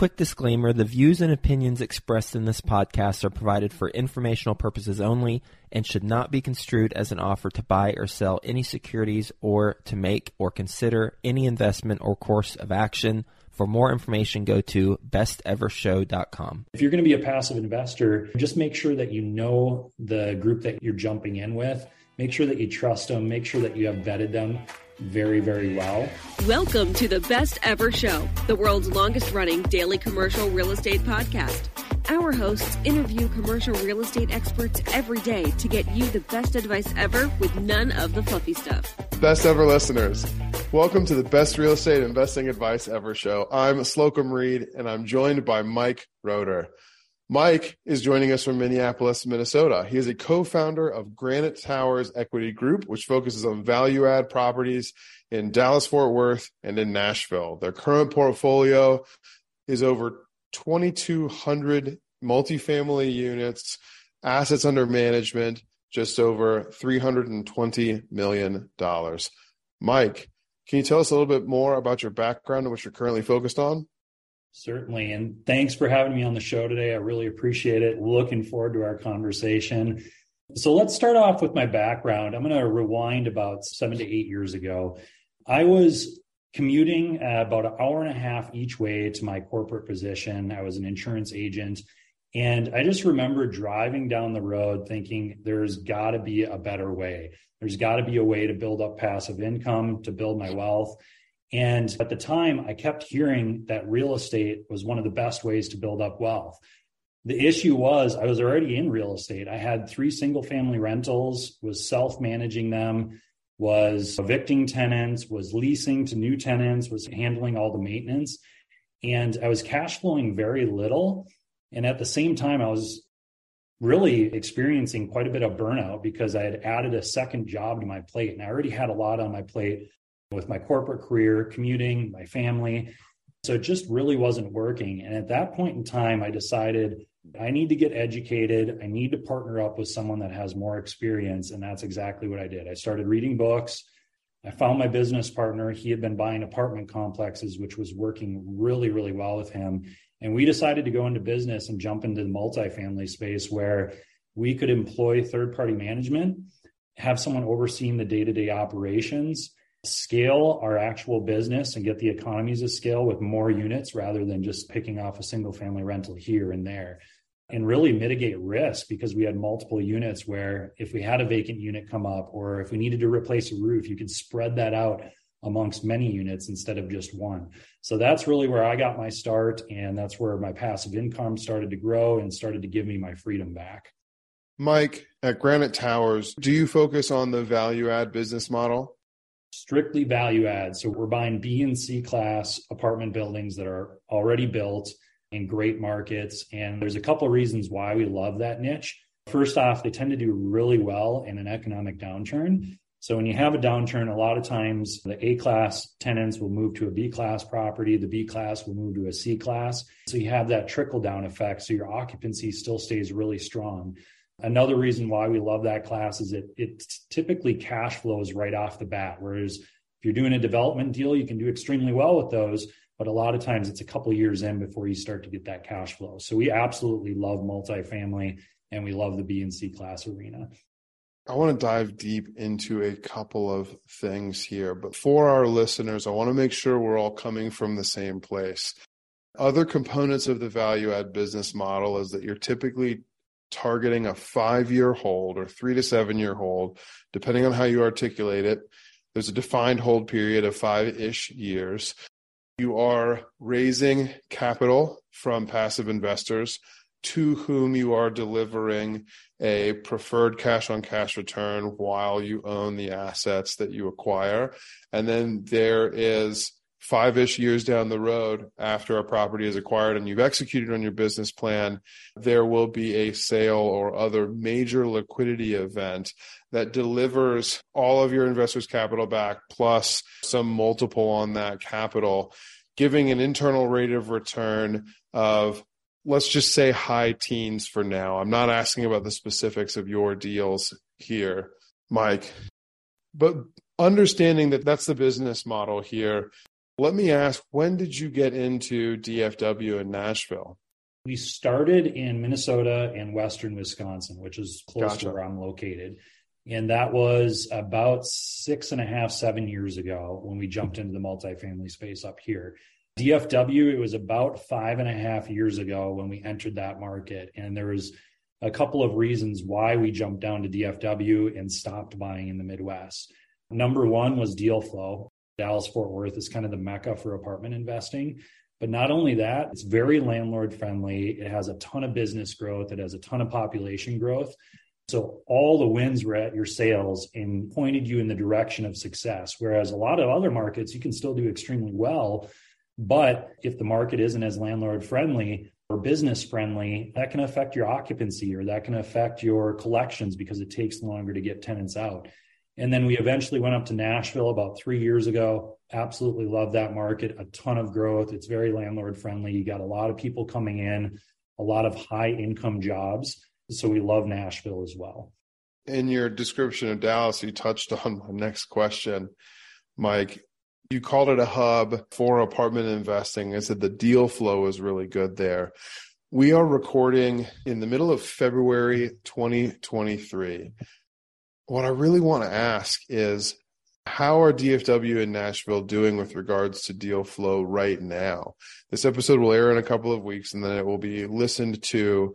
Quick disclaimer the views and opinions expressed in this podcast are provided for informational purposes only and should not be construed as an offer to buy or sell any securities or to make or consider any investment or course of action. For more information, go to bestevershow.com. If you're going to be a passive investor, just make sure that you know the group that you're jumping in with. Make sure that you trust them. Make sure that you have vetted them very, very well. Welcome to the Best Ever Show, the world's longest running daily commercial real estate podcast. Our hosts interview commercial real estate experts every day to get you the best advice ever with none of the fluffy stuff. Best ever listeners, welcome to the Best Real Estate Investing Advice Ever Show. I'm Slocomb Reed, and I'm joined by Mike Roeder. Mike is joining us from Minneapolis, Minnesota. He is a co founder of Granite Towers Equity Group, which focuses on value add properties in Dallas, Fort Worth, and in Nashville. Their current portfolio is over 2,200 multifamily units, assets under management, just over $320 million. Mike, can you tell us a little bit more about your background and what you're currently focused on? Certainly. And thanks for having me on the show today. I really appreciate it. Looking forward to our conversation. So let's start off with my background. I'm going to rewind about seven to eight years ago. I was commuting about an hour and a half each way to my corporate position. I was an insurance agent. And I just remember driving down the road thinking there's got to be a better way. There's got to be a way to build up passive income, to build my wealth. And at the time, I kept hearing that real estate was one of the best ways to build up wealth. The issue was I was already in real estate. I had three single family rentals, was self managing them, was evicting tenants, was leasing to new tenants, was handling all the maintenance. And I was cash flowing very little. And at the same time, I was really experiencing quite a bit of burnout because I had added a second job to my plate and I already had a lot on my plate with my corporate career, commuting, my family. So it just really wasn't working. And at that point in time, I decided I need to get educated. I need to partner up with someone that has more experience. And that's exactly what I did. I started reading books. I found my business partner. He had been buying apartment complexes, which was working really, really well with him. And we decided to go into business and jump into the multifamily space where we could employ third party management, have someone overseeing the day to day operations scale our actual business and get the economies of scale with more units rather than just picking off a single family rental here and there. and really mitigate risk because we had multiple units where if we had a vacant unit come up or if we needed to replace a roof, you could spread that out amongst many units instead of just one. So that's really where I got my start. And that's where my passive income started to grow and started to give me my freedom back. Mike, at Granite Towers, do you focus on the value add business model? Strictly value add. So we're buying B and C class apartment buildings that are already built in great markets. And there's a couple of reasons why we love that niche. First off, they tend to do really well in an economic downturn. So when you have a downturn, a lot of times the A class tenants will move to a B class property, the B class will move to a C class. So you have that trickle down effect. So your occupancy still stays really strong. Another reason why we love that class is it it typically cash flows right off the bat. Whereas if you're doing a development deal, you can do extremely well with those, but a lot of times it's a couple years in before you start to get that cash flow. So we absolutely love multifamily and we love the B and C class arena. I want to dive deep into a couple of things here, but for our listeners, I want to make sure we're all coming from the same place. Other components of the value add business model is that you're typically targeting a five year hold or three to seven year hold, depending on how you articulate it. There's a defined hold period of five ish years. You are raising capital from passive investors to whom you are delivering a preferred cash on cash return while you own the assets that you acquire. And then there is five ish years down the road after a property is acquired and you've executed on your business plan, there will be a sale or other major liquidity event that delivers all of your investors' capital back plus some multiple on that capital, giving an internal rate of return of let's just say high teens for now. I'm not asking about the specifics of your deals here, Mike, but understanding that that's the business model here. Let me ask, when did you get into DFW in Nashville? We started in Minnesota and Western Wisconsin, which is close Gotcha. to where I'm located. And that was about six and a half, seven years ago when we jumped into the multifamily space up here. DFW, it was about five and a half years ago when we entered that market. And there was a couple of reasons why we jumped down to DFW and stopped buying in the Midwest. Number one was deal flow. Dallas Fort Worth is kind of the mecca for apartment investing. But not only that, it's very landlord friendly. It has a ton of business growth, it has a ton of population growth. So all the wins were at your sails and pointed you in the direction of success. Whereas a lot of other markets, you can still do extremely well. But if the market isn't as landlord friendly or business friendly, that can affect your occupancy or that can affect your collections because it takes longer to get tenants out. And then we eventually went up to Nashville about three years ago. Absolutely love that market, a ton of growth. It's very landlord friendly. You got a lot of people coming in, a lot of high income jobs. So we love Nashville as well. In your description of Dallas, you touched on my next question, Mike. You called it a hub for apartment investing. I said the deal flow is really good there. We are recording in the middle of February 2023. What I really want to ask is how are DFW and Nashville doing with regards to deal flow right now? This episode will air in a couple of weeks and then it will be listened to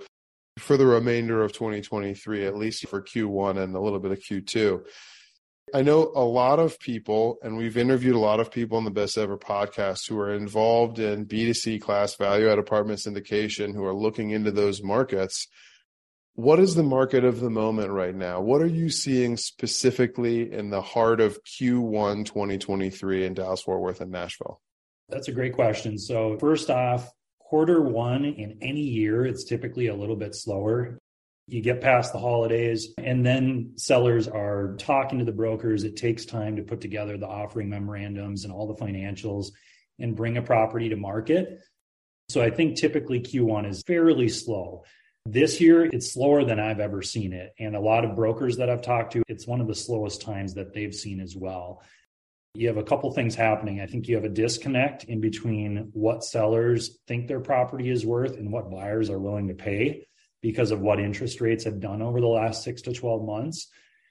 for the remainder of 2023, at least for Q1 and a little bit of Q2. I know a lot of people, and we've interviewed a lot of people on the Best Ever podcast who are involved in B2C class value add apartment syndication who are looking into those markets. What is the market of the moment right now? What are you seeing specifically in the heart of Q1 2023 in Dallas, Fort Worth, and Nashville? That's a great question. So, first off, quarter one in any year, it's typically a little bit slower. You get past the holidays, and then sellers are talking to the brokers. It takes time to put together the offering memorandums and all the financials and bring a property to market. So, I think typically Q1 is fairly slow. This year, it's slower than I've ever seen it. And a lot of brokers that I've talked to, it's one of the slowest times that they've seen as well. You have a couple things happening. I think you have a disconnect in between what sellers think their property is worth and what buyers are willing to pay because of what interest rates have done over the last six to 12 months.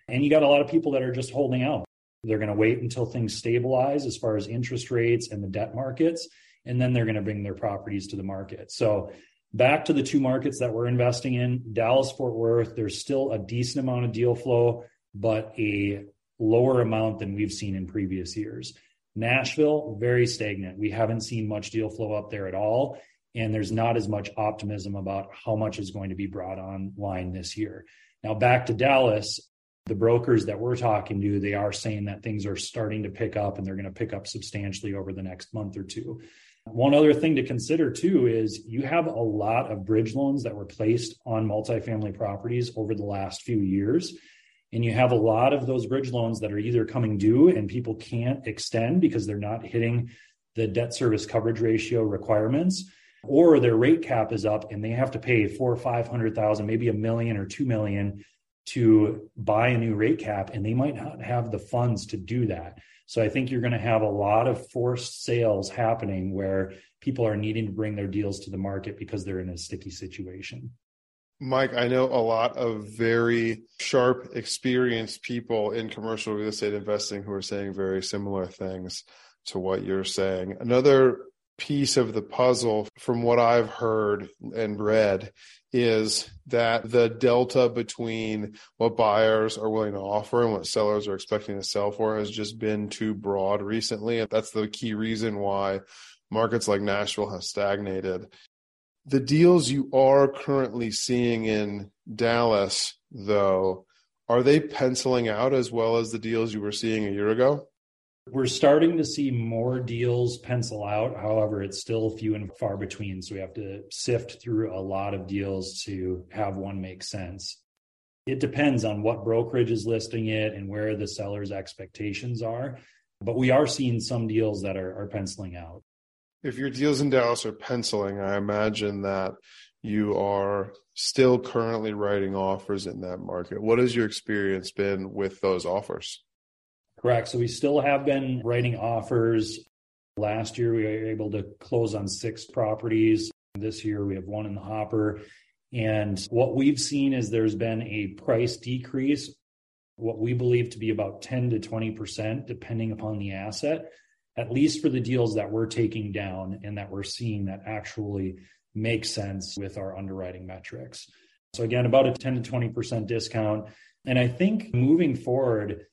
And you got a lot of people that are just holding out. They're going to wait until things stabilize as far as interest rates and the debt markets, and then they're going to bring their properties to the market. So Back to the two markets that we're investing in Dallas, Fort Worth, there's still a decent amount of deal flow, but a lower amount than we've seen in previous years. Nashville, very stagnant. We haven't seen much deal flow up there at all. And there's not as much optimism about how much is going to be brought online this year. Now, back to Dallas, the brokers that we're talking to, they are saying that things are starting to pick up and they're going to pick up substantially over the next month or two. One other thing to consider too is you have a lot of bridge loans that were placed on multifamily properties over the last few years. And you have a lot of those bridge loans that are either coming due and people can't extend because they're not hitting the debt service coverage ratio requirements, or their rate cap is up and they have to pay four or five hundred thousand, maybe a million or two million to buy a new rate cap, and they might not have the funds to do that. So I think you're going to have a lot of forced sales happening where people are needing to bring their deals to the market because they're in a sticky situation. Mike, I know a lot of very sharp, experienced people in commercial real estate investing who are saying very similar things to what you're saying. Another piece of the puzzle, from what I've heard and read, is that the delta between what buyers are willing to offer and what sellers are expecting to sell for has just been too broad recently. And that's the key reason why markets like Nashville have stagnated. The deals you are currently seeing in Dallas, though, are they penciling out as well as the deals you were seeing a year ago? We're starting to see more deals pencil out. However, it's still few and far between. So we have to sift through a lot of deals to have one make sense. It depends on what brokerage is listing it and where the seller's expectations are. But we are seeing some deals that are, are penciling out. If your deals in Dallas are penciling, I imagine that you are still currently writing offers in that market. What has your experience been with those offers? Correct. So we still have been writing offers. Last year, we were able to close on six properties. This year, we have one in the hopper. And what we've seen is there's been a price decrease, what we believe to be about 10 to 20%, depending upon the asset, at least for the deals that we're taking down and that we're seeing that actually make sense with our underwriting metrics. So, again, about a 10 to 20% discount. And I think moving forward,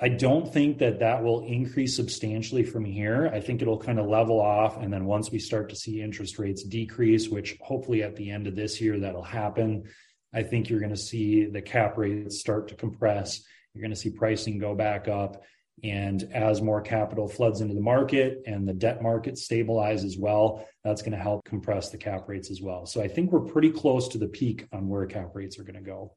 I don't think that that will increase substantially from here. I think it'll kind of level off. And then once we start to see interest rates decrease, which hopefully at the end of this year that'll happen, I think you're going to see the cap rates start to compress. You're going to see pricing go back up. And as more capital floods into the market and the debt market stabilize as well, that's going to help compress the cap rates as well. So I think we're pretty close to the peak on where cap rates are going to go.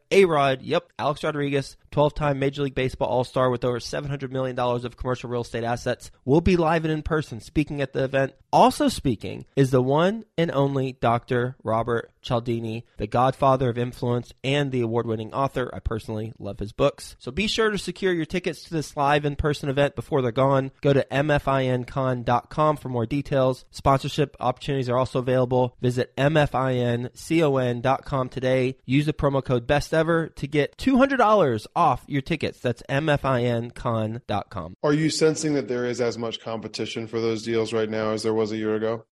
A Rod, yep, Alex Rodriguez, 12 time Major League Baseball All Star with over $700 million of commercial real estate assets, will be live and in person speaking at the event. Also speaking is the one and only Dr. Robert Cialdini, the godfather of influence and the award winning author. I personally love his books. So be sure to secure your tickets to this live in person event before they're gone. Go to mfincon.com for more details. Sponsorship opportunities are also available. Visit mfincon.com today. Use the promo code best ever to get $200 off your tickets. That's mfincon.com. Are you sensing that there is as much competition for those deals right now as there was a year ago?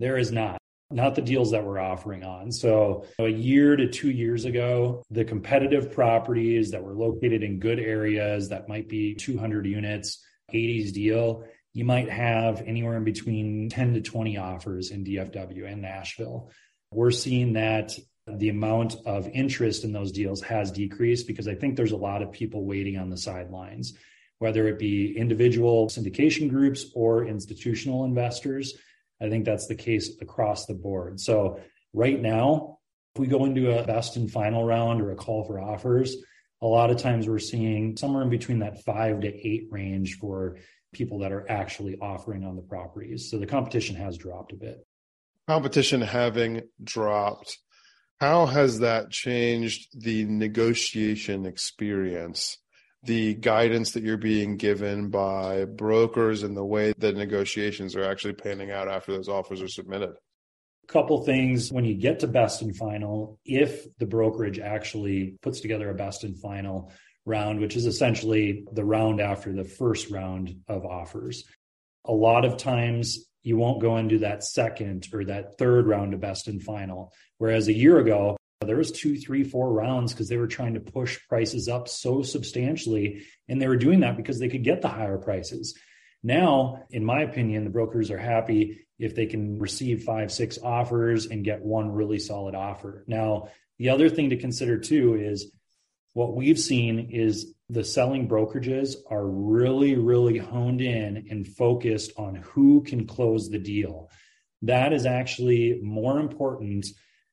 There is not not the deals that we're offering on. So, a year to two years ago, the competitive properties that were located in good areas that might be 200 units, 80s deal, you might have anywhere in between 10 to 20 offers in DFW and Nashville. We're seeing that the amount of interest in those deals has decreased because I think there's a lot of people waiting on the sidelines, whether it be individual syndication groups or institutional investors I think that's the case across the board. So right now, if we go into a best and final round or a call for offers, a lot of times we're seeing somewhere in between that five to eight range for people that are actually offering on the properties. So the competition has dropped a bit. Competition having dropped, How has that changed the negotiation experience? The guidance that you're being given by brokers and the way that negotiations are actually panning out after those offers are submitted? A couple things when you get to best and final if the brokerage actually puts together a best and final round which is essentially the round after the first round of offers a lot of times you won't go into that second or that third round of best and final whereas a year ago there was two three four rounds because they were trying to push prices up so substantially and they were doing that because they could get the higher prices now in my opinion the brokers are happy if they can receive five, six offers and get one really solid offer. Now, the other thing to consider too is what we've seen is the selling brokerages are really, really honed in and focused on who can close the deal. That is actually more important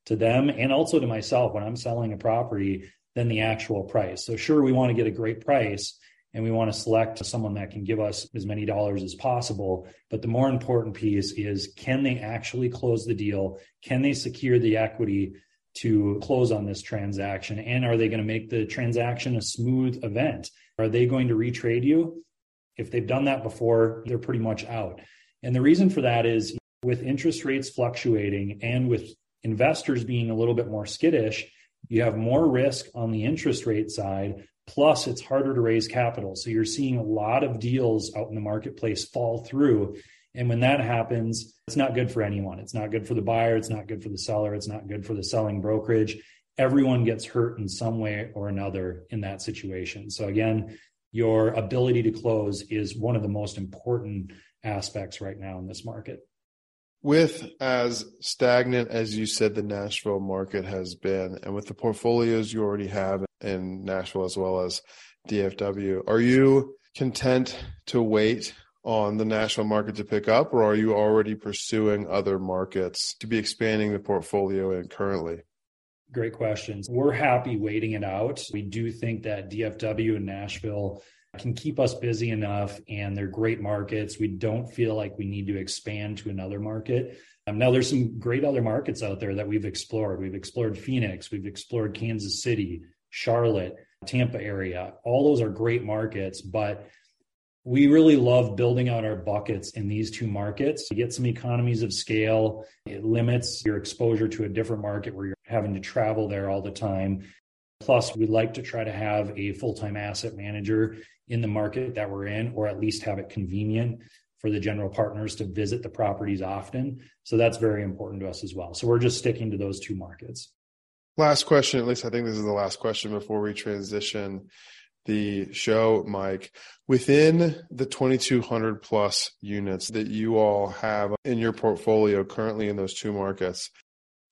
to them and also to myself when I'm selling a property than the actual price. So, sure, we want to get a great price, and we want to select someone that can give us as many dollars as possible. But the more important piece is can they actually close the deal? Can they secure the equity to close on this transaction? And are they going to make the transaction a smooth event? Are they going to retrade you? If they've done that before, they're pretty much out. And the reason for that is with interest rates fluctuating and with investors being a little bit more skittish, you have more risk on the interest rate side Plus, it's harder to raise capital. So you're seeing a lot of deals out in the marketplace fall through. And when that happens, it's not good for anyone. It's not good for the buyer. It's not good for the seller. It's not good for the selling brokerage. Everyone gets hurt in some way or another in that situation. So, again, your ability to close is one of the most important aspects right now in this market. With as stagnant as you said the Nashville market has been, and with the portfolios you already have in Nashville as well as DFW. Are you content to wait on the Nashville market to pick up, or are you already pursuing other markets to be expanding the portfolio in currently? Great questions. We're happy waiting it out. We do think that DFW and Nashville can keep us busy enough and they're great markets. We don't feel like we need to expand to another market. Um, now, there's some great other markets out there that we've explored. We've explored Phoenix, we've explored Kansas City, Charlotte, Tampa area. All those are great markets, but we really love building out our buckets in these two markets. You get some economies of scale. It limits your exposure to a different market where you're having to travel there all the time. Plus, we like to try to have a full time asset manager in the market that we're in, or at least have it convenient for the general partners to visit the properties often. So that's very important to us as well. So we're just sticking to those two markets. Last question, at least I think this is the last question before we transition the show, Mike. Within the 2,200 plus units that you all have in your portfolio currently in those two markets,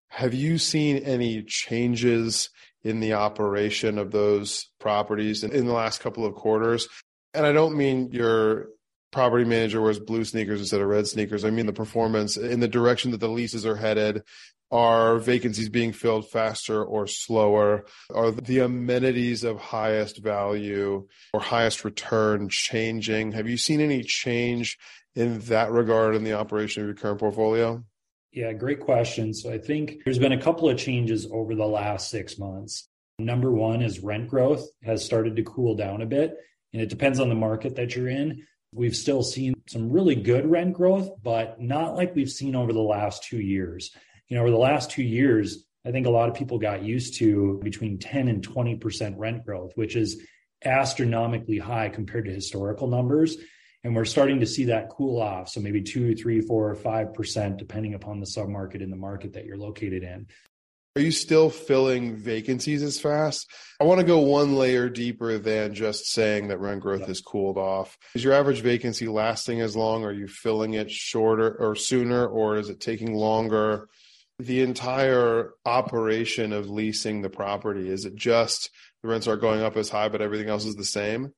have you seen any changes in the operation of those properties in, the last couple of quarters? And I don't mean your property manager wears blue sneakers instead of red sneakers. I mean the performance in the direction that the leases are headed, are vacancies being filled faster or slower? Are the amenities of highest value or highest return changing? Have you seen any change in that regard in the operation of your current portfolio? Yeah, great question. So I think there's been a couple of changes over the last six months. Number one is rent growth has started to cool down a bit, and it depends on the market that you're in. We've still seen some really good rent growth, but not like we've seen over the last two years you know, over the last two years, I think a lot of people got used to between 10 and 20% rent growth, which is astronomically high compared to historical numbers. And we're starting to see that cool off. So maybe two, three, four, or five percent, depending upon the submarket in the market that you're located in. Are you still filling vacancies as fast? I want to go one layer deeper than just saying that rent growth has cooled off. Is your average vacancy lasting as long? Are you filling it shorter or sooner, or is it taking longer? the entire operation of leasing the property? Is it just the rents are going up as high, but everything else is the same?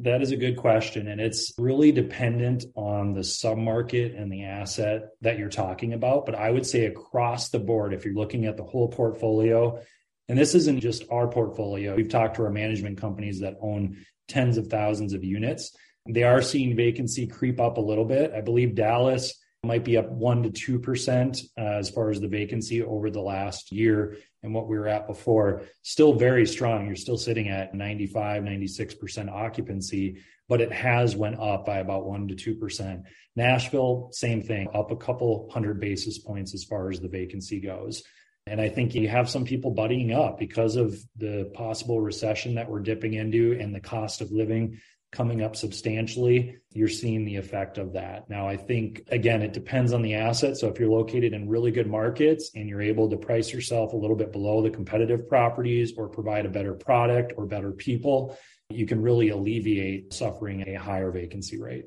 That is a good question. And it's really dependent on the submarket and the asset that you're talking about. But I would say across the board, if you're looking at the whole portfolio, and this isn't just our portfolio, we've talked to our management companies that own tens of thousands of units. They are seeing vacancy creep up a little bit. I believe Dallas might be up 1 to 2% uh, as far as the vacancy over the last year and what we were at before. Still very strong. You're still sitting at 95, 96% occupancy, but it has went up by about 1 to 2%. Nashville, same thing, up a couple hundred basis points as far as the vacancy goes. And I think you have some people buddying up because of the possible recession that we're dipping into and the cost of living coming up substantially, you're seeing the effect of that. Now, I think, again, it depends on the asset. So if you're located in really good markets and you're able to price yourself a little bit below the competitive properties or provide a better product or better people, you can really alleviate suffering a higher vacancy rate.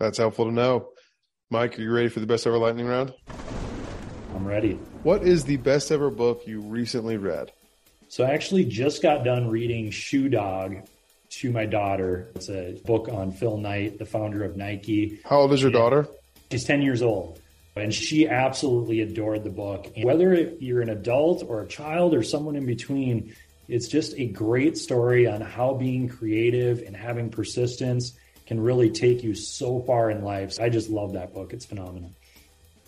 That's helpful to know. Mike, are you ready for the best ever lightning round? I'm ready. What is the best ever book you recently read? So I actually just got done reading Shoe Dog to my daughter. It's a book on Phil Knight, the founder of Nike. How old is your daughter? She's 10 years old. And she absolutely adored the book. And whether you're an adult or a child or someone in between, it's just a great story on how being creative and having persistence can really take you so far in life. So I just love that book. It's phenomenal.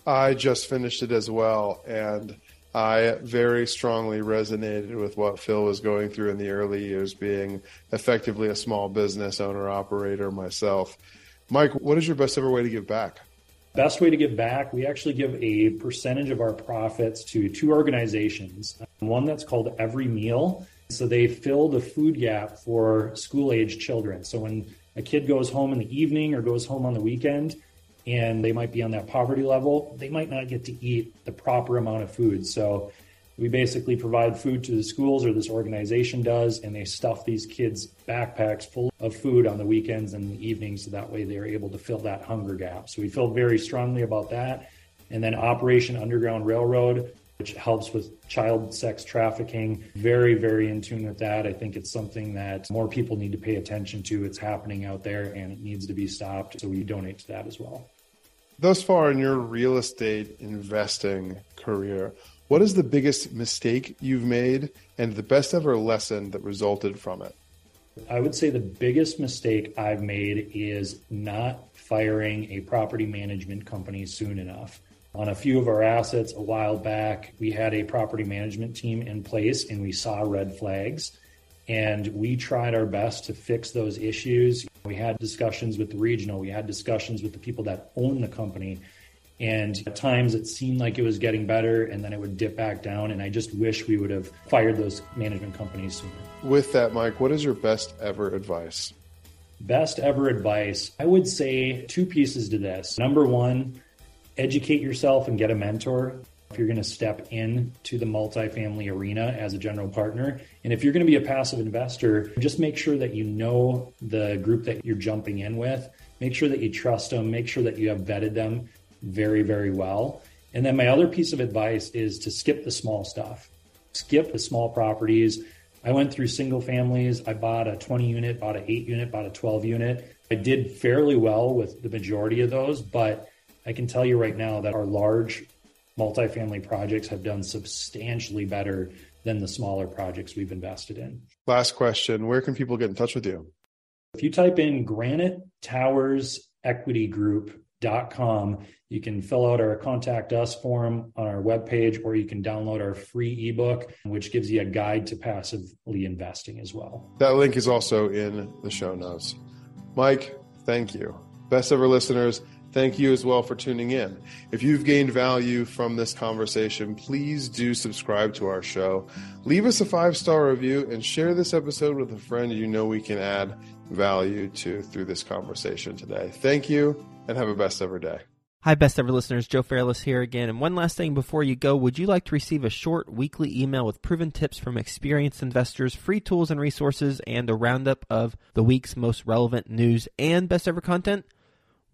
I just finished it as well. And I very strongly resonated with what Phil was going through in the early years, being effectively a small business owner operator myself. Mike, what is your best ever way to give back? Best way to give back, we actually give a percentage of our profits to two organizations. One that's called Every Meal. So they fill the food gap for school age children. So when a kid goes home in the evening or goes home on the weekend, and they might be on that poverty level, they might not get to eat the proper amount of food. So we basically provide food to the schools, or this organization does, and they stuff these kids' backpacks full of food on the weekends and the evenings, so that way they're able to fill that hunger gap. So we feel very strongly about that. And then Operation Underground Railroad, which helps with child sex trafficking. Very, very in tune with that. I think it's something that more people need to pay attention to. It's happening out there and it needs to be stopped. So we donate to that as well. Thus far in your real estate investing career, what is the biggest mistake you've made and the best ever lesson that resulted from it? I would say the biggest mistake I've made is not firing a property management company soon enough. On a few of our assets a while back, we had a property management team in place and we saw red flags. And we tried our best to fix those issues. We had discussions with the regional, we had discussions with the people that own the company. And at times it seemed like it was getting better and then it would dip back down. And I just wish we would have fired those management companies sooner. With that, Mike, what is your best ever advice? Best ever advice. I would say two pieces to this. Number one, educate yourself and get a mentor if you're going to step into the multifamily arena as a general partner. And if you're going to be a passive investor, just make sure that you know the group that you're jumping in with. Make sure that you trust them. Make sure that you have vetted them very, very well. And then my other piece of advice is to skip the small stuff, skip the small properties. I went through single families. I bought a 20 unit, bought an 8 unit, bought a 12 unit. I did fairly well with the majority of those, but I can tell you right now that our large multifamily projects have done substantially better than the smaller projects we've invested in. Last question Where can people get in touch with you? If you type in Granite Towers Equity Group, Dot com. you can fill out our contact us form on our webpage, or you can download our free ebook, which gives you a guide to passively investing as well. That link is also in the show notes. Mike, thank you. Best ever listeners, Thank you as well for tuning in. If you've gained value from this conversation, please do subscribe to our show. Leave us a five star review and share this episode with a friend you know we can add value to through this conversation today. Thank you and have a best ever day. Hi, best ever listeners. Joe Fairless here again. And one last thing before you go, would you like to receive a short weekly email with proven tips from experienced investors, free tools and resources, and a roundup of the week's most relevant news and best ever content?